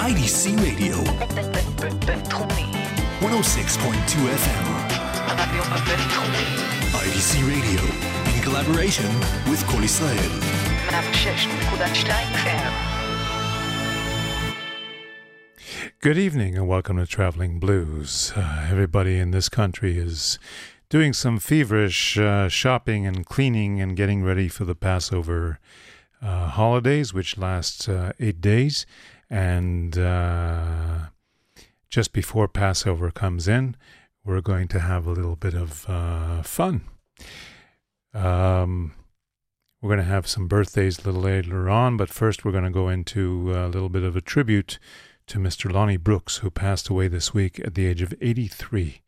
IDC Radio. 106.2 FM. IDC Radio in collaboration with Kol Israel. Good evening and welcome to Traveling Blues. Uh, everybody in this country is doing some feverish uh, shopping and cleaning and getting ready for the Passover uh, holidays, which lasts uh, eight days. And uh, just before Passover comes in, we're going to have a little bit of uh, fun. Um, we're going to have some birthdays a little later on, but first we're going to go into a little bit of a tribute to Mr. Lonnie Brooks, who passed away this week at the age of 83.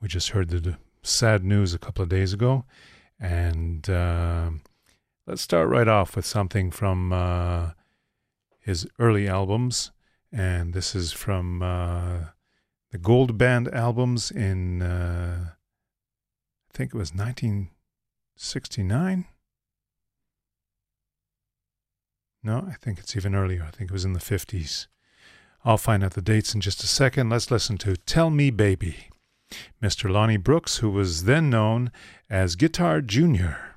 We just heard the sad news a couple of days ago. And uh, let's start right off with something from uh, his early albums. And this is from uh, the Gold Band albums in, uh, I think it was 1969. No, I think it's even earlier. I think it was in the 50s. I'll find out the dates in just a second. Let's listen to Tell Me Baby. Mr. Lonnie Brooks, who was then known as Guitar Junior.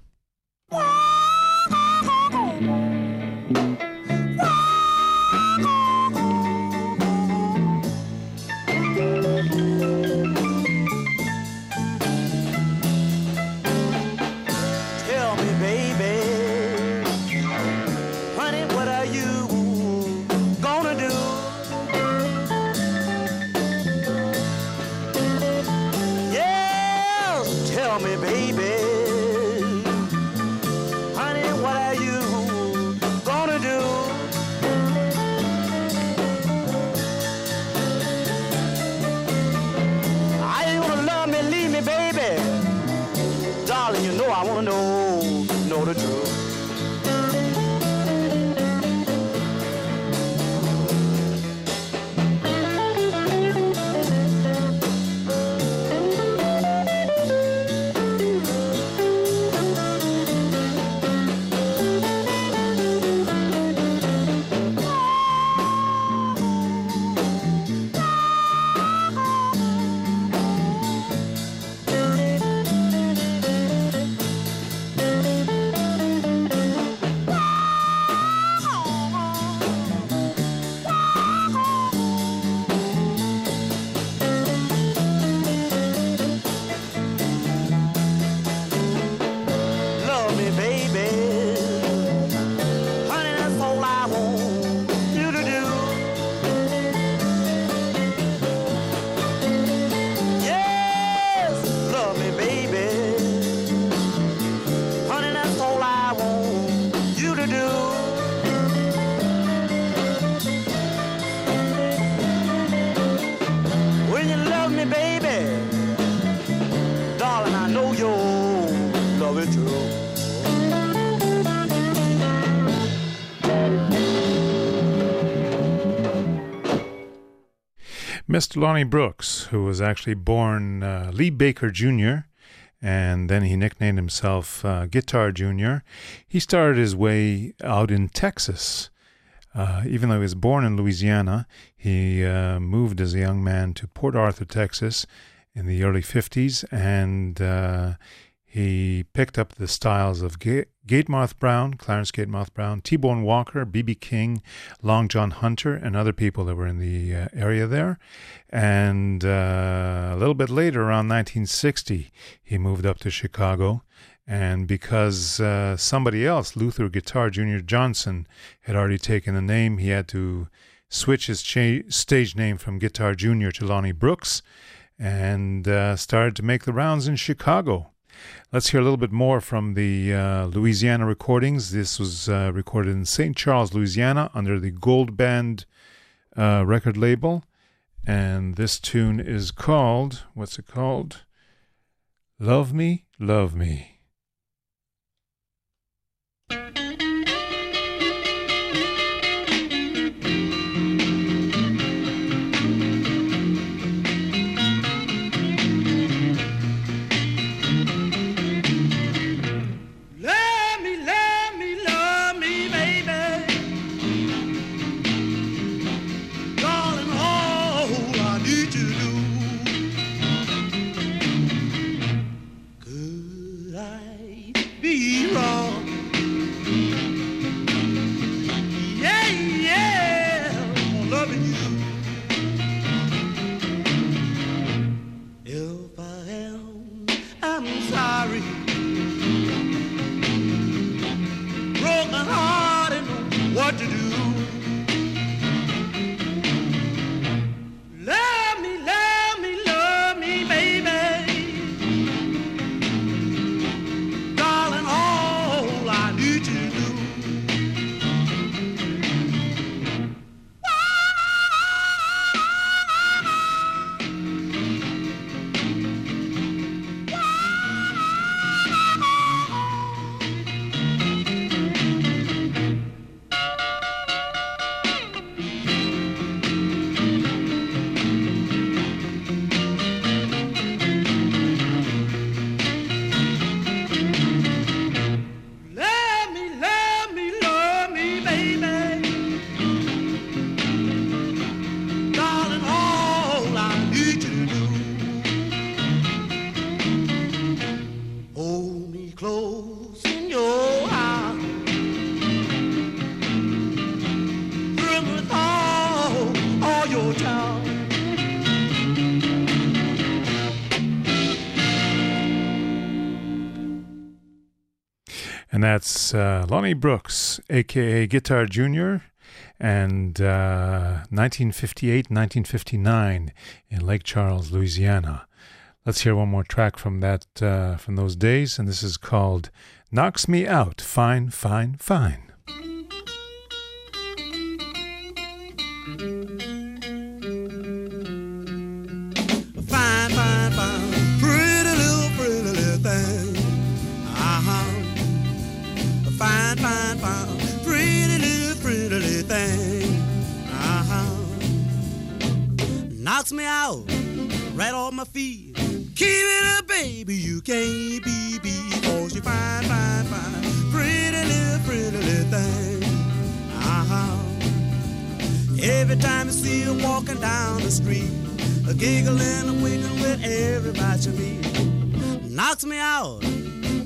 Mr. Lonnie Brooks, who was actually born uh, Lee Baker Jr., and then he nicknamed himself uh, Guitar Jr., he started his way out in Texas. Uh, even though he was born in Louisiana, he uh, moved as a young man to Port Arthur, Texas in the early 50s, and uh, he picked up the styles of Ga- Gatemoth Brown, Clarence Gatemoth Brown, T Bone Walker, B.B. King, Long John Hunter, and other people that were in the uh, area there. And uh, a little bit later, around 1960, he moved up to Chicago. And because uh, somebody else, Luther Guitar Jr. Johnson, had already taken the name, he had to switch his cha- stage name from Guitar Jr. to Lonnie Brooks and uh, started to make the rounds in Chicago. Let's hear a little bit more from the uh, Louisiana recordings. This was uh, recorded in St. Charles, Louisiana, under the Gold Band uh, record label. And this tune is called, what's it called? Love Me, Love Me. That's uh, Lonnie Brooks, aka Guitar Jr., and uh, 1958 1959 in Lake Charles, Louisiana. Let's hear one more track from that uh, from those days, and this is called "Knocks Me Out." Fine, fine, fine. Fine, Knocks me out, right off my feet. Keep it up, baby, you can't be beat. Cause you fine, fine, fine, pretty little, pretty little thing. Uh-huh. Every time I see her walking down the street, a giggling and wiggling with everybody she meet. Knocks me out,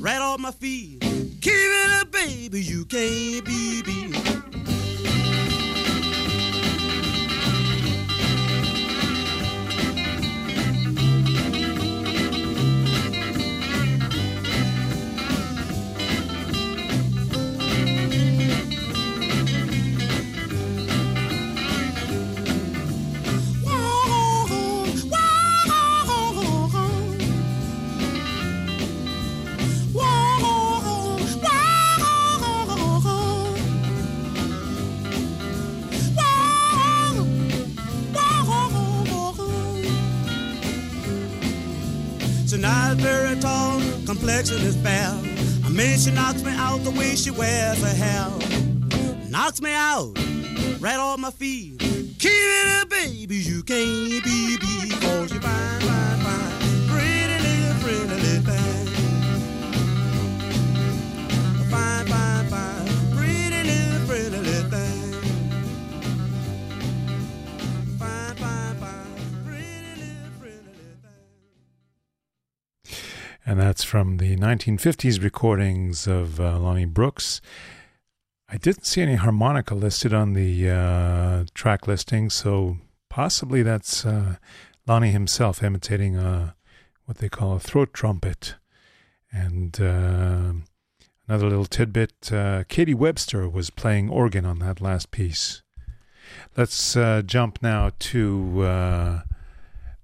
right off my feet. Keep it up, baby, you can't be beat. She knocks me out the way she wears her hair. Knocks me out, right off my feet. Keep baby, you can't be beat. Cause you fine, fine, fine. And that's from the 1950s recordings of uh, Lonnie Brooks. I didn't see any harmonica listed on the uh, track listing, so possibly that's uh, Lonnie himself imitating a, what they call a throat trumpet. And uh, another little tidbit uh, Katie Webster was playing organ on that last piece. Let's uh, jump now to uh,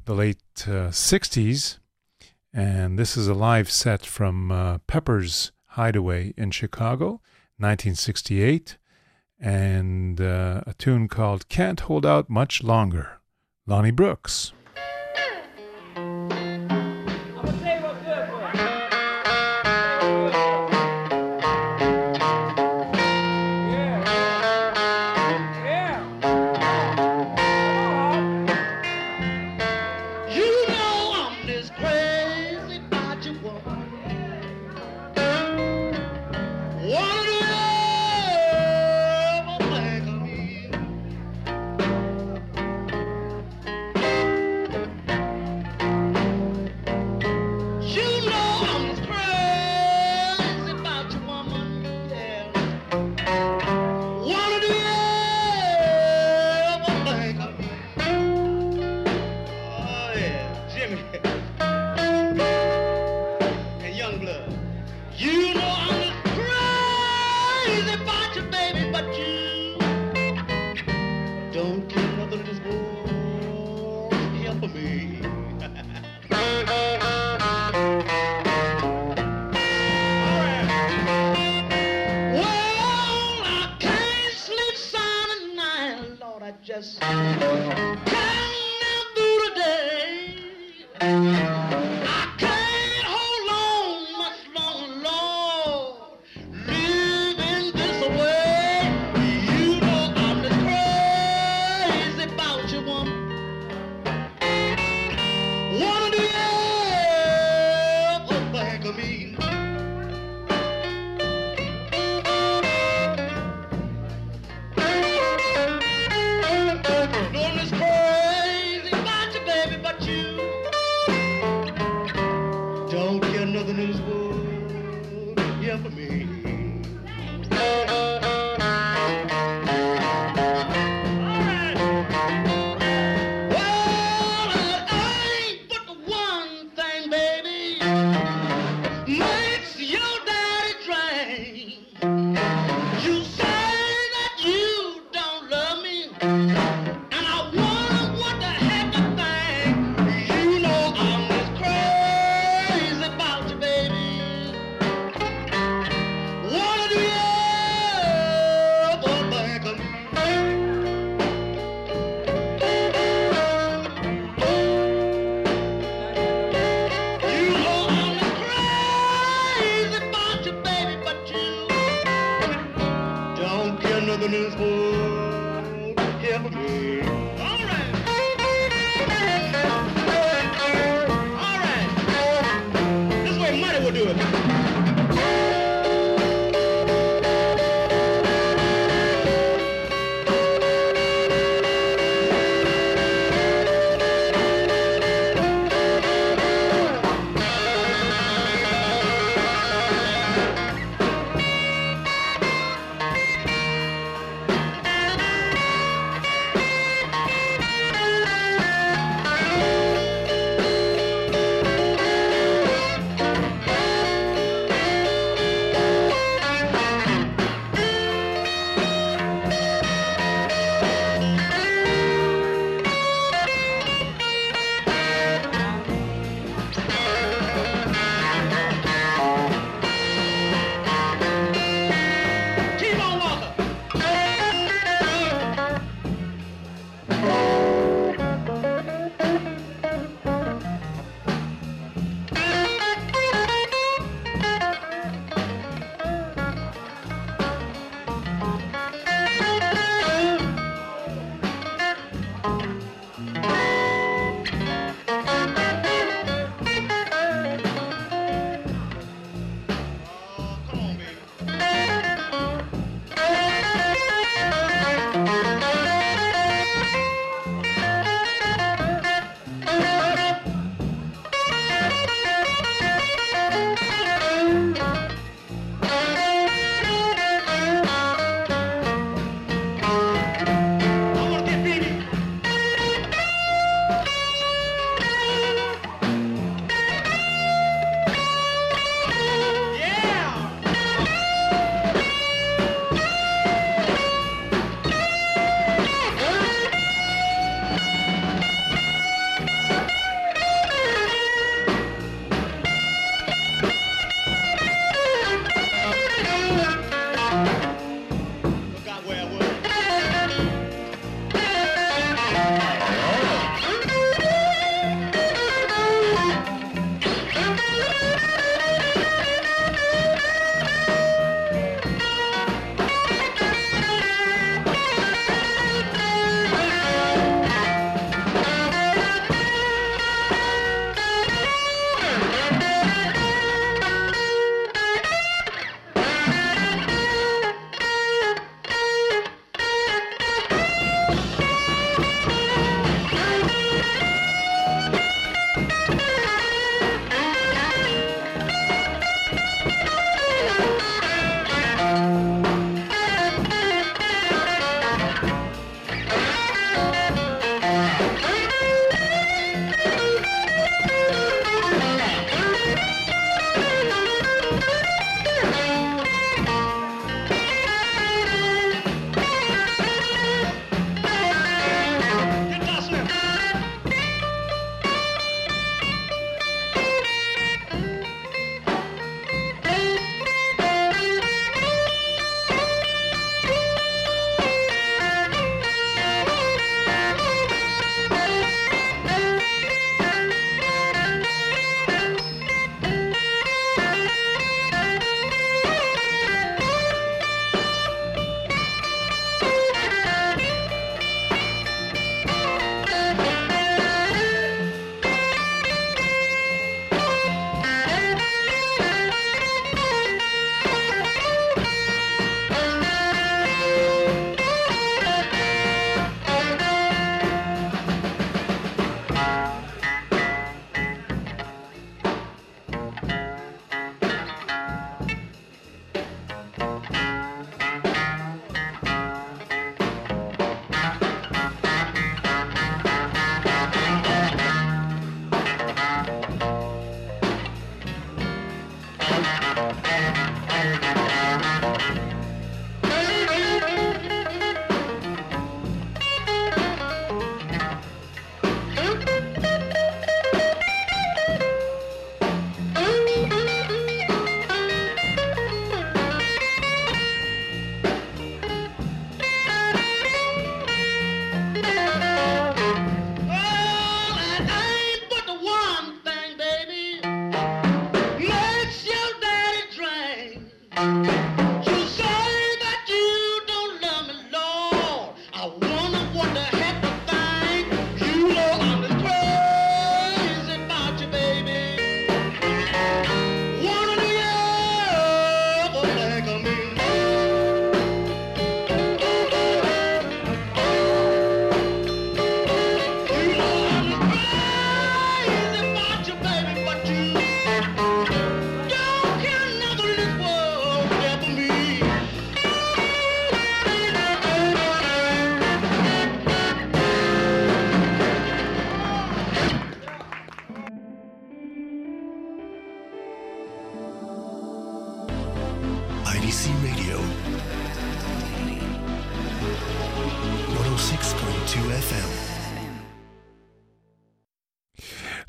the late uh, 60s. And this is a live set from uh, Pepper's Hideaway in Chicago, 1968, and uh, a tune called Can't Hold Out Much Longer. Lonnie Brooks.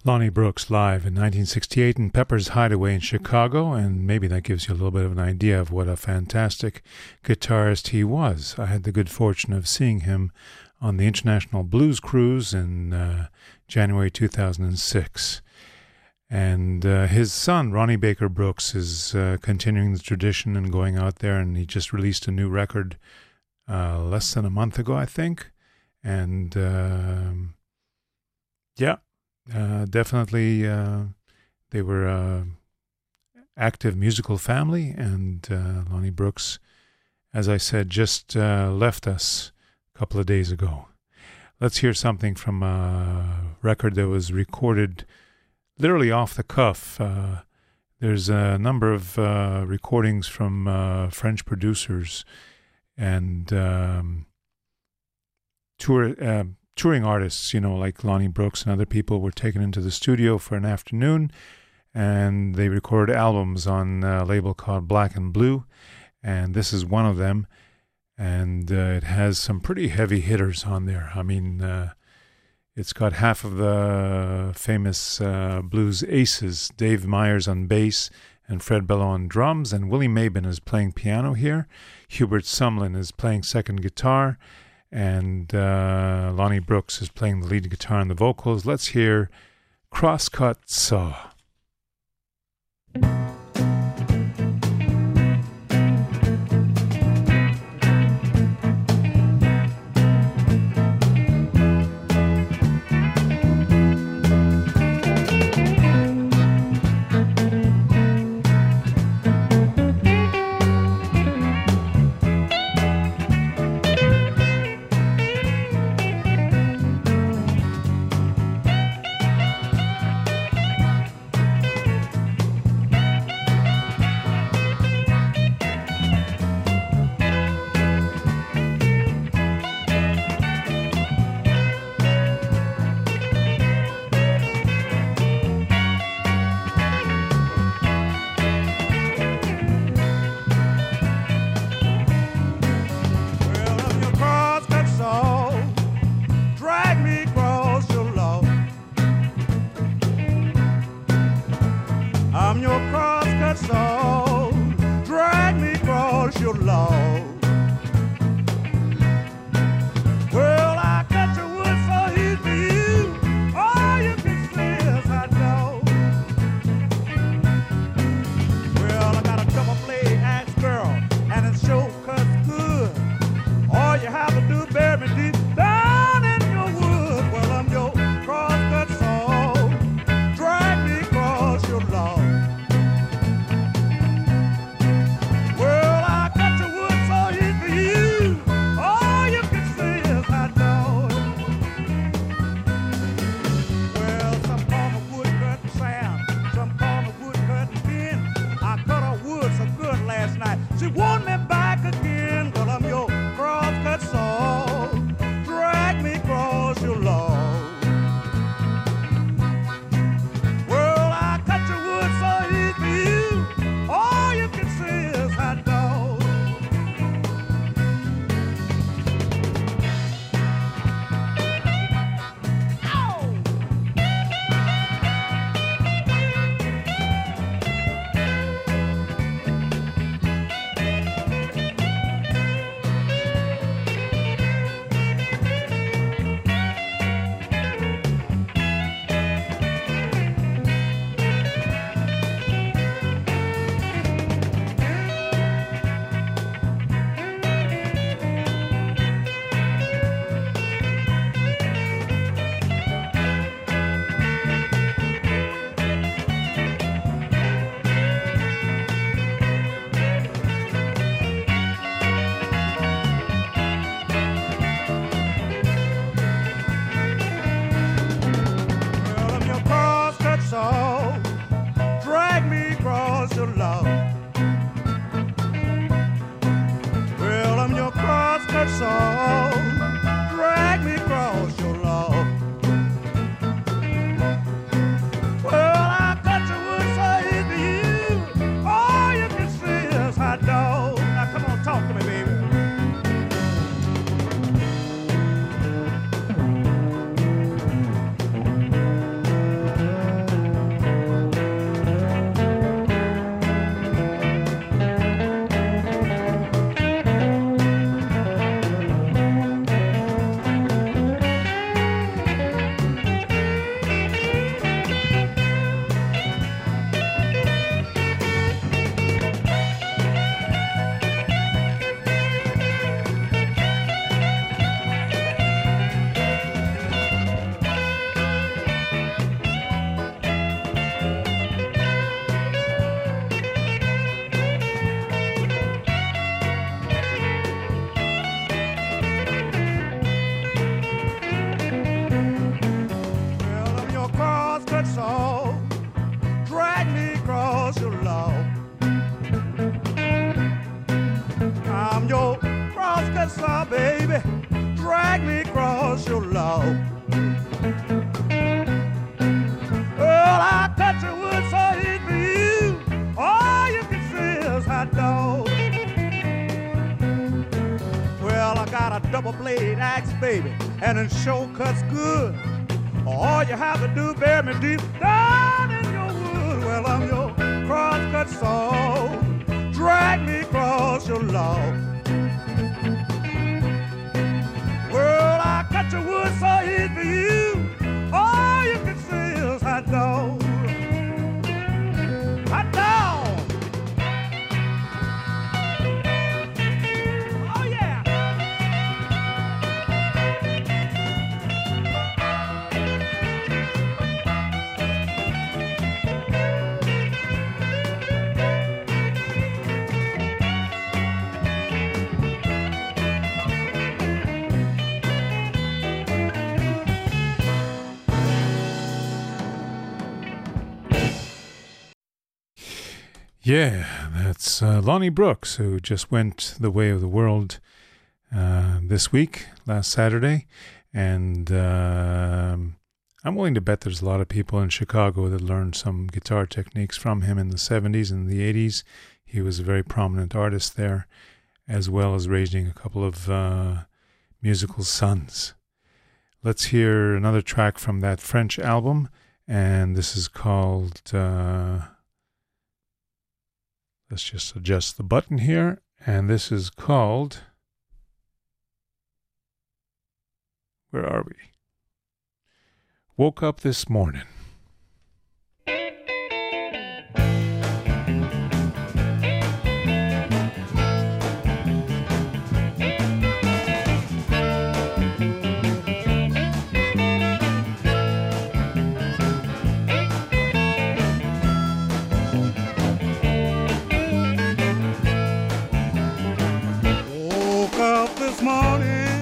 Lonnie Brooks live in 1968 in Pepper's Hideaway in Chicago, and maybe that gives you a little bit of an idea of what a fantastic guitarist he was. I had the good fortune of seeing him on the International Blues Cruise in uh, January 2006. And uh, his son, Ronnie Baker Brooks, is uh, continuing the tradition and going out there, and he just released a new record uh, less than a month ago, I think. And um yeah, uh, definitely uh, they were a active musical family, and uh, Lonnie Brooks, as I said, just uh, left us a couple of days ago. Let's hear something from a record that was recorded literally off the cuff. Uh, there's a number of uh, recordings from uh, French producers and um, tour uh, touring artists, you know, like Lonnie Brooks and other people, were taken into the studio for an afternoon, and they recorded albums on a label called Black and Blue, and this is one of them, and uh, it has some pretty heavy hitters on there. I mean. Uh, it's got half of the famous uh, blues aces Dave Myers on bass and Fred Below on drums, and Willie Mabon is playing piano here. Hubert Sumlin is playing second guitar, and uh, Lonnie Brooks is playing the lead guitar and the vocals. Let's hear Crosscut Saw. Saw. And it sure cuts good. All you have to do, bury me deep down in your wood. Well, I'm your cross-cut saw. Drag me across your log. Well, I cut your wood so easy for you. Yeah, that's uh, Lonnie Brooks, who just went the way of the world uh, this week, last Saturday. And um I'm willing to bet there's a lot of people in Chicago that learned some guitar techniques from him in the 70s and the 80s. He was a very prominent artist there, as well as raising a couple of uh, musical sons. Let's hear another track from that French album, and this is called. Let's just adjust the button here. And this is called. Where are we? Woke up this morning. Up this morning,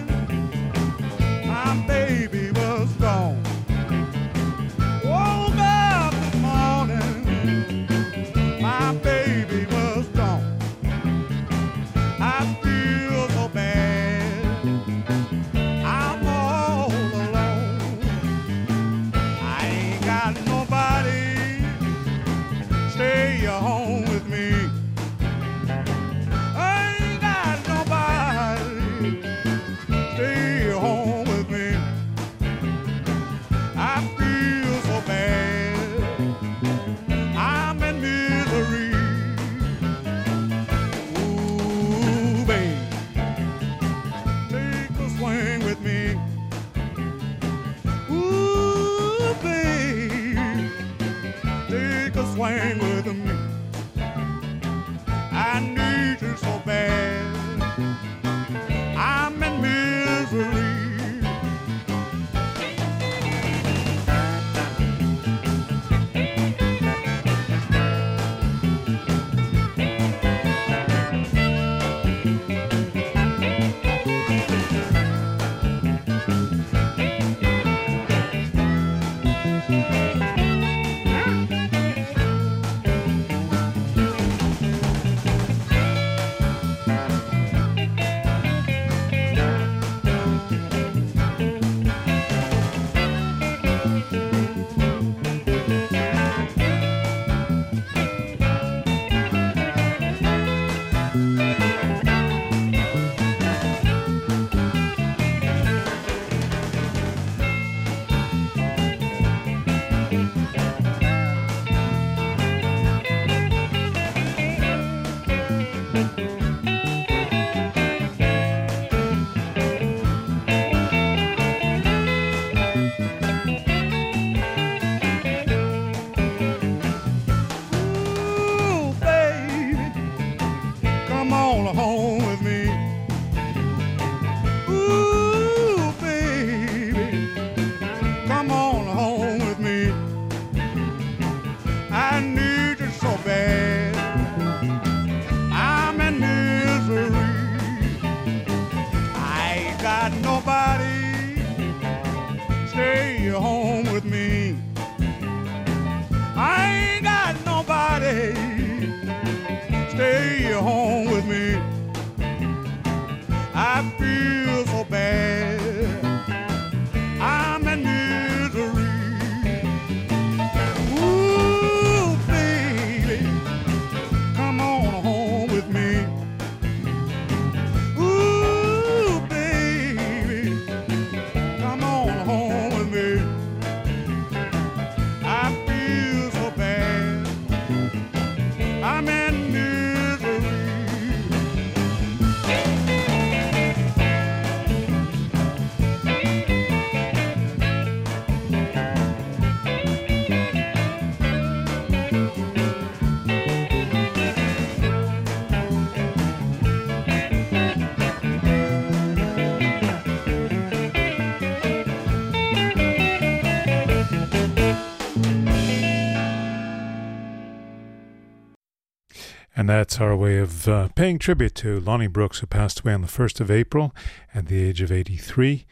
that's our way of uh, paying tribute to Lonnie Brooks, who passed away on the 1st of April at the age of 83.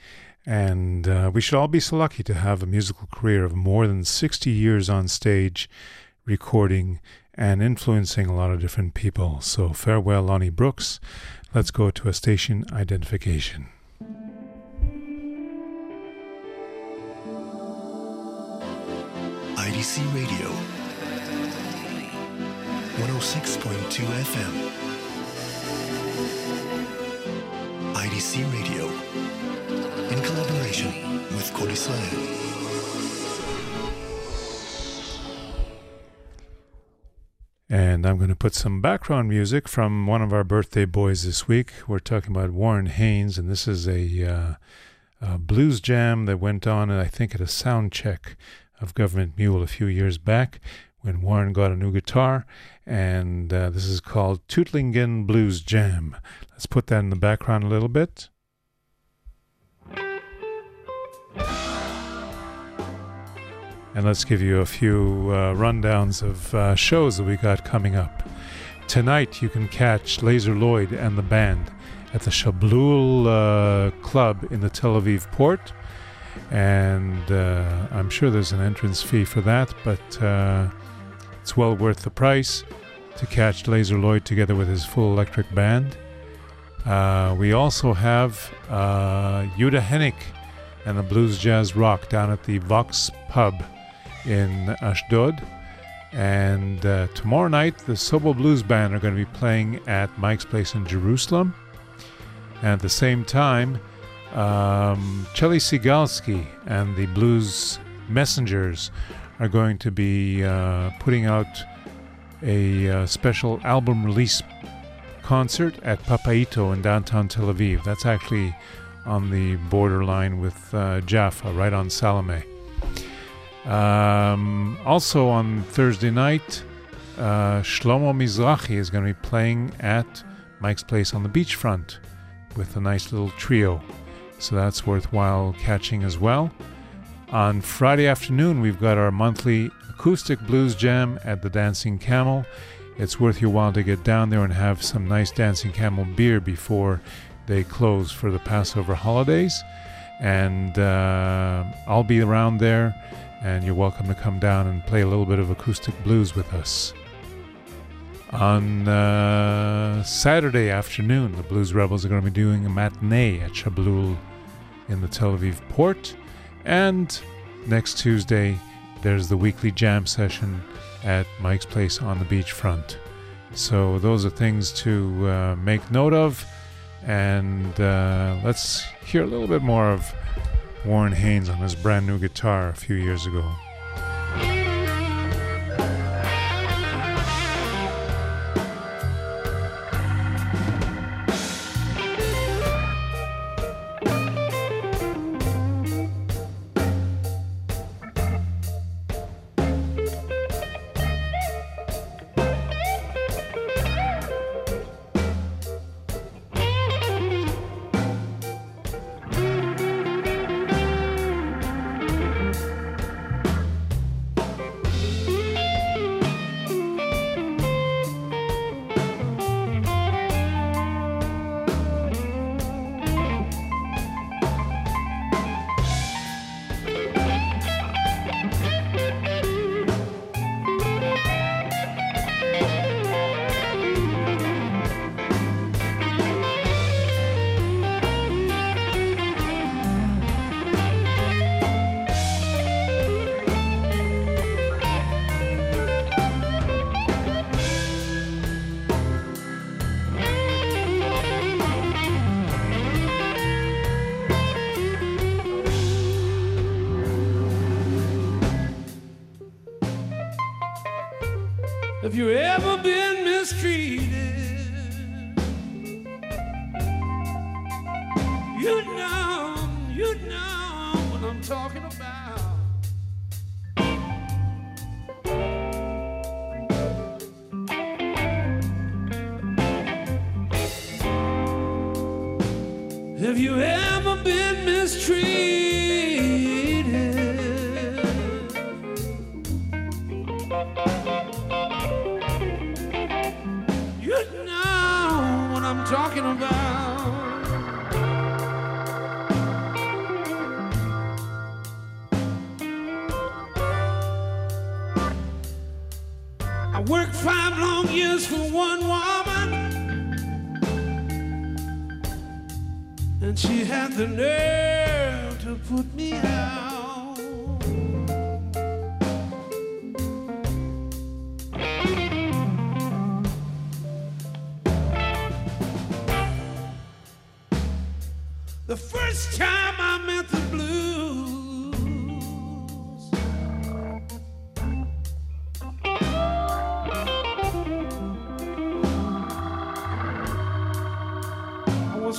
And uh, we should all be so lucky to have a musical career of more than 60 years on stage, recording and influencing a lot of different people. So, farewell, Lonnie Brooks. Let's go to a station identification. IDC Radio 106.2 FM. IDC Radio in collaboration with Kol And I'm going to put some background music from one of our birthday boys this week. We're talking about Warren Haynes, and this is a, uh, a blues jam that went on, I think, at a sound check of Government Mule a few years back when Warren got a new guitar. And uh, this is called Tuttlingen Blues Jam. Let's put that in the background a little bit. And let's give you a few uh, rundowns of uh, shows that we got coming up. Tonight, you can catch Lazer Lloyd and the band at the Shablul uh, Club in the Tel Aviv port. And uh, I'm sure there's an entrance fee for that, but uh, it's well worth the price to catch Lazer Lloyd together with his full electric band. Uh, we also have uh, Yuda Hennick and the Blues Jazz Rock down at the Vox Pub in Ashdod. And uh, tomorrow night, the Sobel Blues Band are going to be playing at Mike's Place in Jerusalem. And at the same time, um, Chelly Sigalski and the Blues Messengers are going to be uh, putting out a uh, special album release concert at Papaito in downtown Tel Aviv. That's actually on the borderline with uh, Jaffa, right on Salome. Um, also on Thursday night, uh, Shlomo Mizrahi is going to be playing at Mike's Place on the beachfront with a nice little trio. So that's worthwhile catching as well. On Friday afternoon, we've got our monthly acoustic blues jam at the Dancing Camel. It's worth your while to get down there and have some nice Dancing Camel beer before they close for the Passover holidays. And uh, I'll be around there, and you're welcome to come down and play a little bit of acoustic blues with us. On uh, Saturday afternoon, the Blues Rebels are going to be doing a matinee at Shablul in the Tel Aviv port. And next Tuesday, there's the weekly jam session at Mike's Place on the beachfront. So those are things to uh, make note of. And uh, let's hear a little bit more of Warren Haynes on his brand new guitar a few years ago.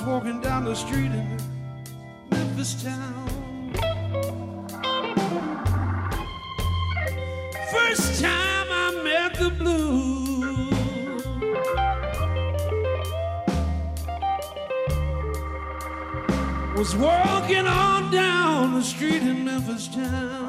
Walking down the street in Memphis town. First time I met the blues. was walking on down the street in Memphis town.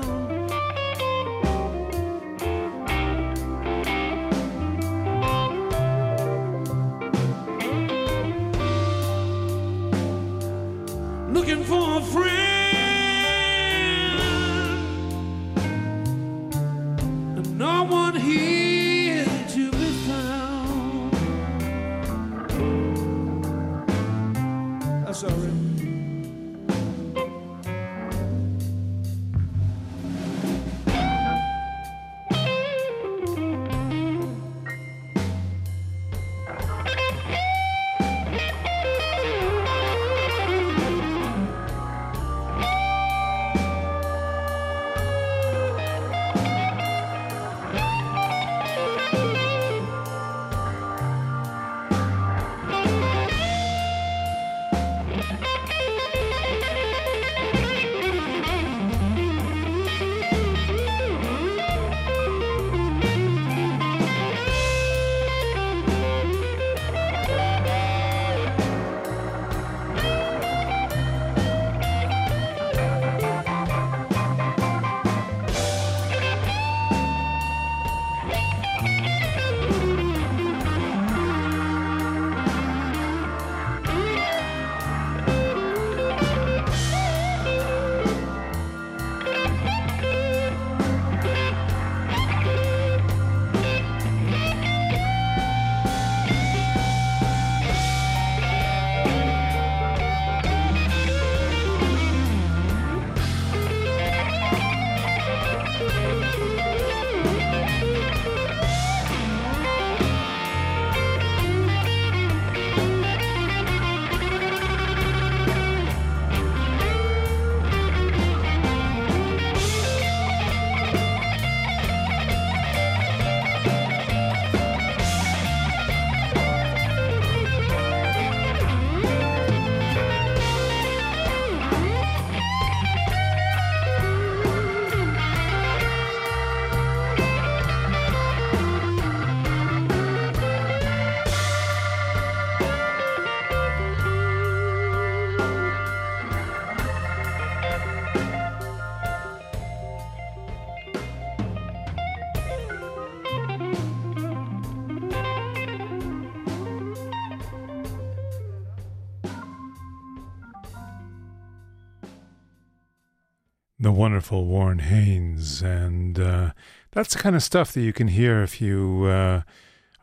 Wonderful Warren Haynes. And uh, that's the kind of stuff that you can hear if you uh,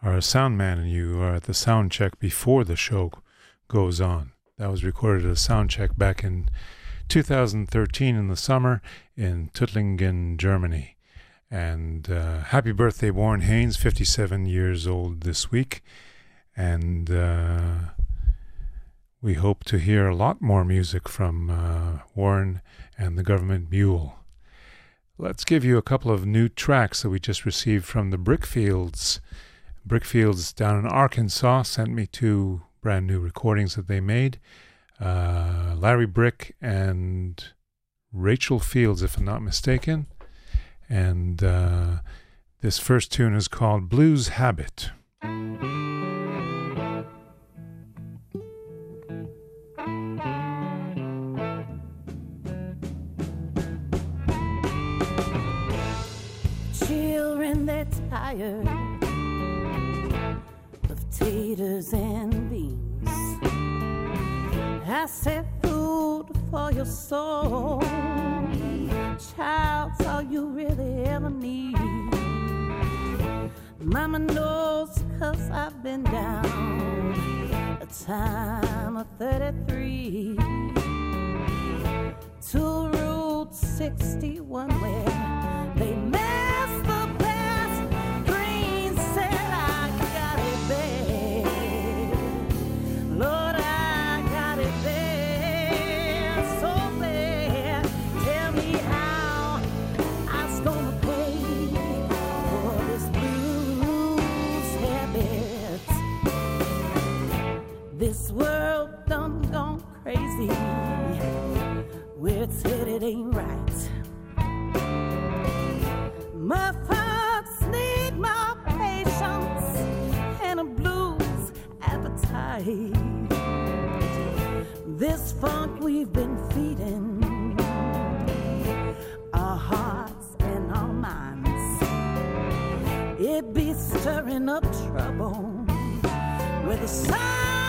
are a sound man and you are at the sound check before the show goes on. That was recorded at a sound check back in 2013 in the summer in Tuttlingen, Germany. And uh, happy birthday, Warren Haynes, 57 years old this week. And uh, we hope to hear a lot more music from uh, Warren and the Government Mule. Let's give you a couple of new tracks that we just received from the Brickfields. Brickfields down in Arkansas sent me two brand new recordings that they made. Uh, Larry Brick and Rachel Fields, if I'm not mistaken. And uh, this first tune is called Blues Habit. They're of taters and beans. I said food for your soul. Child's all you really ever need. Mama knows cause I've been down a time of 33 to Route 61 where crazy. Where it's it ain't right. My folks need my patience and a blues appetite. This funk we've been feeding our hearts and our minds. It be stirring up trouble with a sun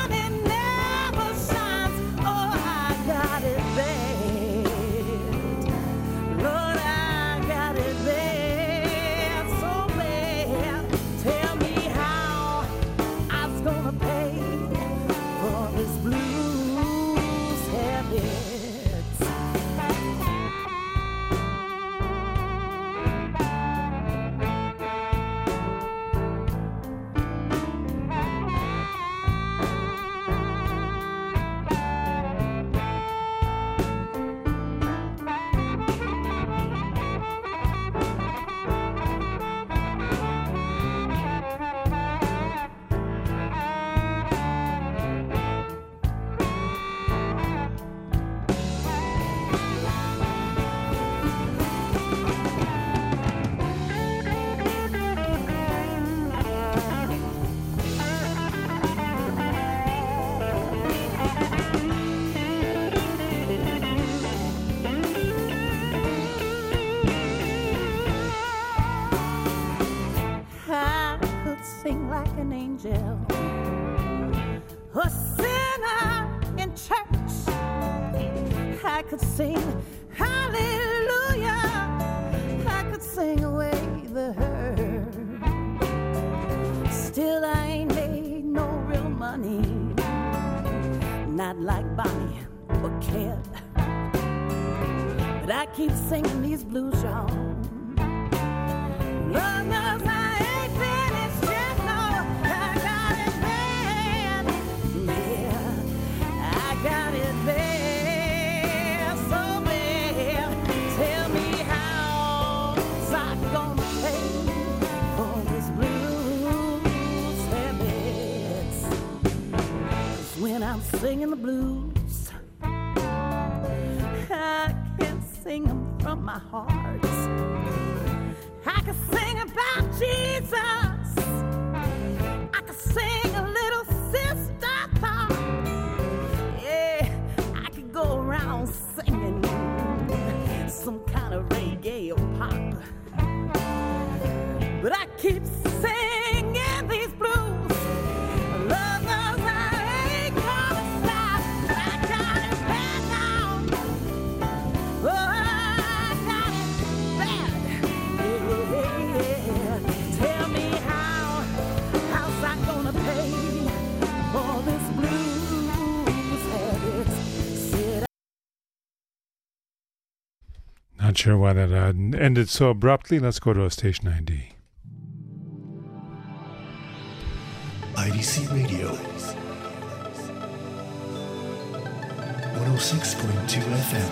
an singing the blues, I can sing them from my heart. I can sing about Jesus. Sure why that uh, ended so abruptly. Let's go to a station ID. IDC Radio. 106.2 FM.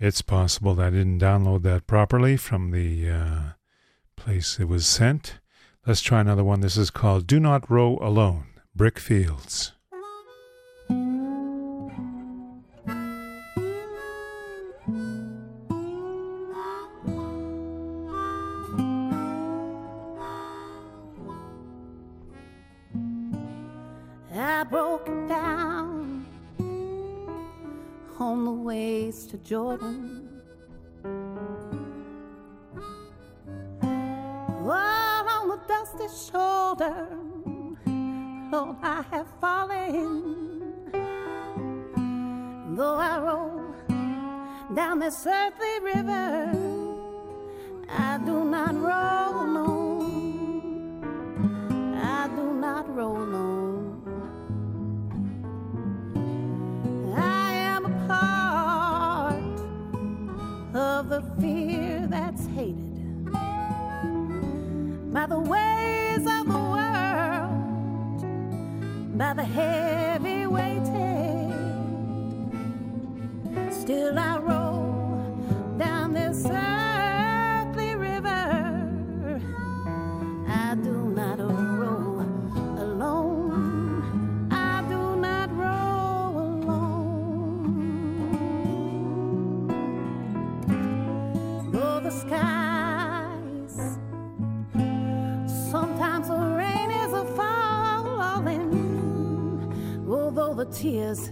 It's possible that I didn't download that properly from the uh, place it was sent. Let's try another one. This is called Do Not Roll Alone, Brick Fields. To Jordan. While on the dusty shoulder Lord, oh, I have fallen. Though I roll down this earthly river, I do not roll alone. I do not roll alone. By the ways of the world, by the heavy weighted. Still I roll tears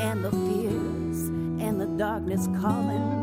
and the fears and the darkness calling.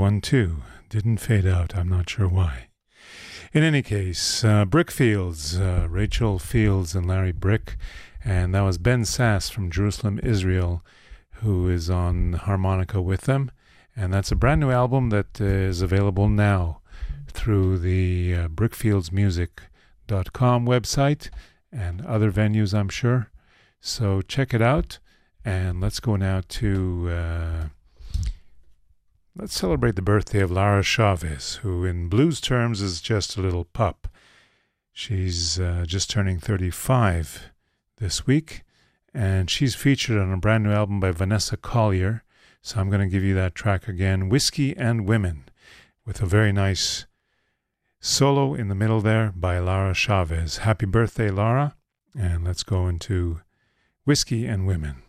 One too didn't fade out. I'm not sure why. In any case, uh, Brickfields, uh, Rachel Fields and Larry Brick, and that was Ben Sass from Jerusalem, Israel, who is on harmonica with them. And that's a brand new album that uh, is available now through the uh, brickfieldsmusic.com website and other venues, I'm sure. So check it out. And let's go now to. Let's celebrate the birthday of Laura Chavez, who in blues terms is just a little pup. She's uh, just turning 35 this week, and she's featured on a brand new album by Vanessa Collier. So I'm going to give you that track again Whiskey and Women, with a very nice solo in the middle there by Laura Chavez. Happy birthday, Laura, and let's go into Whiskey and Women.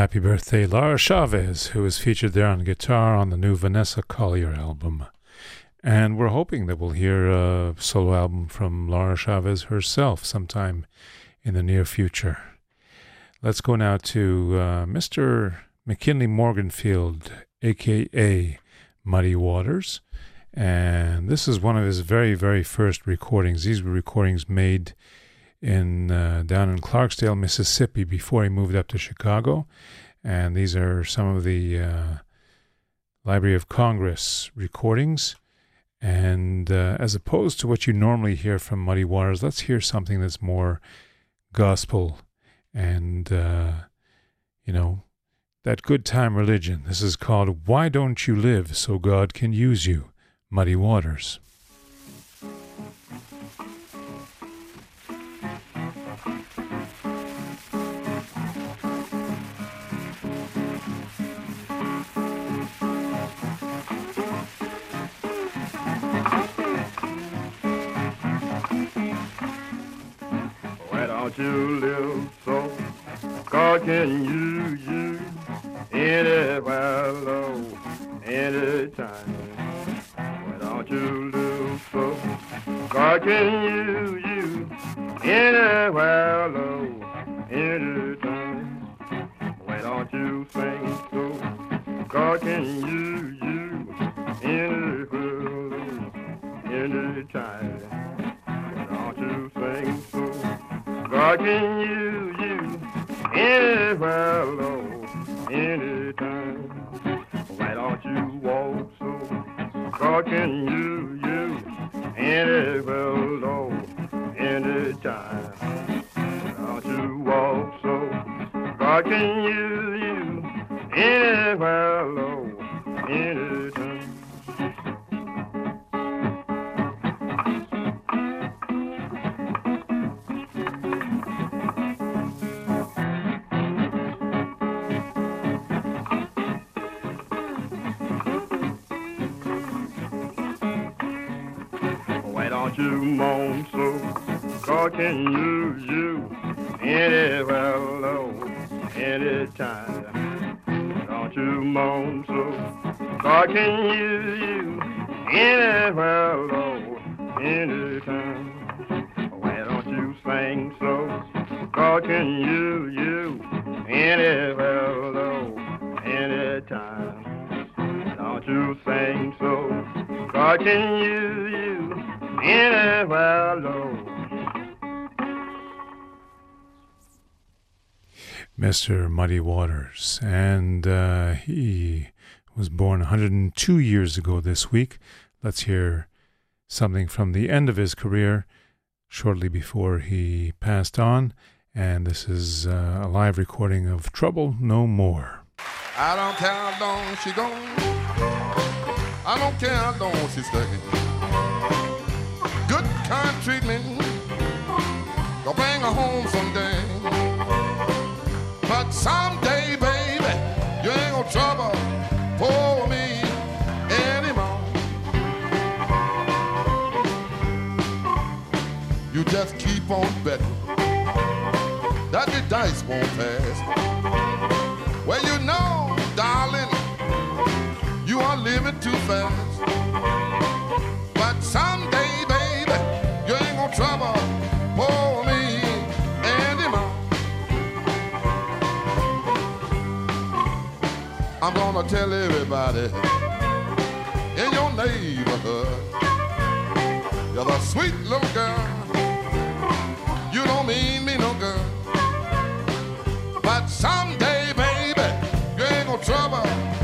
Happy birthday, Laura Chavez, who is featured there on guitar on the new Vanessa Collier album. And we're hoping that we'll hear a solo album from Laura Chavez herself sometime in the near future. Let's go now to uh, Mr. McKinley Morganfield, aka Muddy Waters. And this is one of his very, very first recordings. These were recordings made in uh, down in Clarksdale, Mississippi, before he moved up to Chicago. And these are some of the uh, Library of Congress recordings. And uh, as opposed to what you normally hear from Muddy Waters, let's hear something that's more gospel and, uh, you know, that good time religion. This is called Why Don't You Live So God Can Use You? Muddy Waters. You live so God can use you anywhere, low, anytime. Why don't you live so God can use you anywhere, low, anytime. Why don't you sing so God can use you anywhere, low, anytime. Can use you anywhere, low, anytime. Why don't you walk so can use you anywhere, low, anytime. Why don't you walk so can use you anywhere, can use you anywhere, low, anytime. Don't you moan so God can use you anywhere, low, anytime. Why don't you sing so God can use you anywhere, low, anytime. Don't you sing so God can use you anywhere, low. Mr. Muddy Waters, and uh, he was born 102 years ago this week. Let's hear something from the end of his career, shortly before he passed on, and this is uh, a live recording of Trouble No More. I don't care how long she gone. I don't care how long she stay. Good kind treatment Gonna bring her home someday. Someday, baby, you ain't gonna trouble for me anymore. You just keep on betting that the dice won't pass. Well, you know, darling, you are living too fast. But someday, baby, you ain't gonna trouble for I'm gonna tell everybody in your neighborhood you're the sweet little girl. You don't mean me no good. But someday, baby, you ain't gonna trouble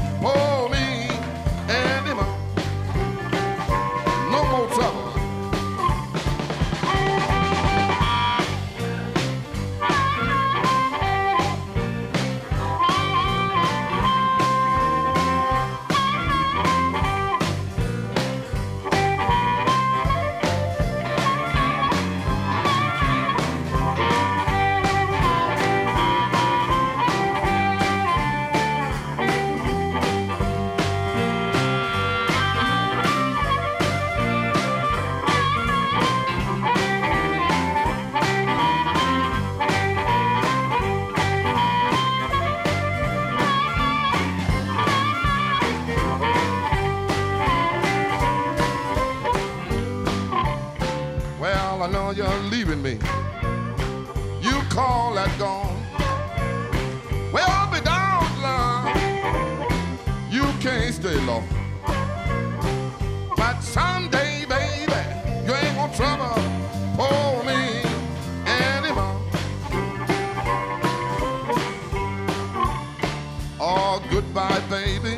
goodbye, baby.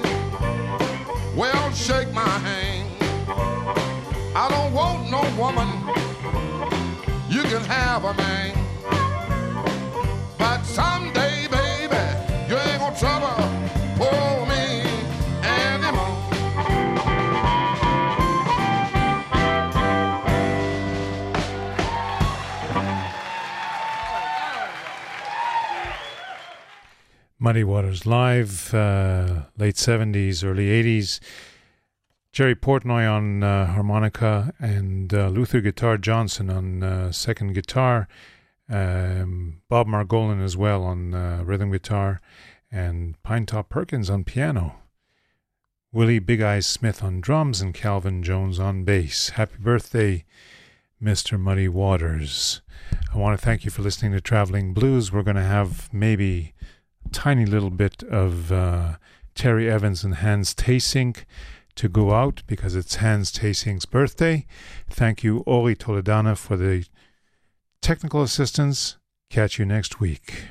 Well, shake my hand. I don't want no woman. You can have a man. But someday, baby, you ain't gonna trouble Muddy Waters live, uh, late 70s, early 80s. Jerry Portnoy on uh, harmonica and uh, Luther Guitar Johnson on uh, second guitar. Um, Bob Margolin as well on uh, rhythm guitar. And Pinetop Perkins on piano. Willie Big Eyes Smith on drums and Calvin Jones on bass. Happy birthday, Mr. Muddy Waters. I want to thank you for listening to Traveling Blues. We're going to have maybe tiny little bit of uh, Terry Evans and Hans Theessink to go out because it's Hans Theessink's birthday. Thank you, Ori Toledana, for the technical assistance. Catch you next week.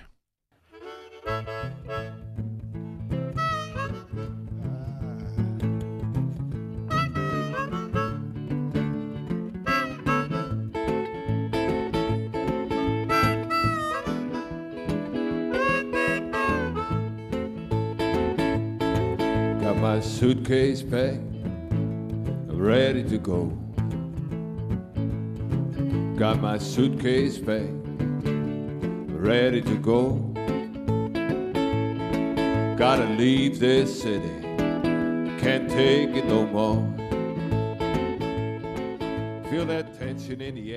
Suitcase packed, ready to go. Got my suitcase packed, ready to go. Gotta leave this city, can't take it no more. Feel that tension in the air.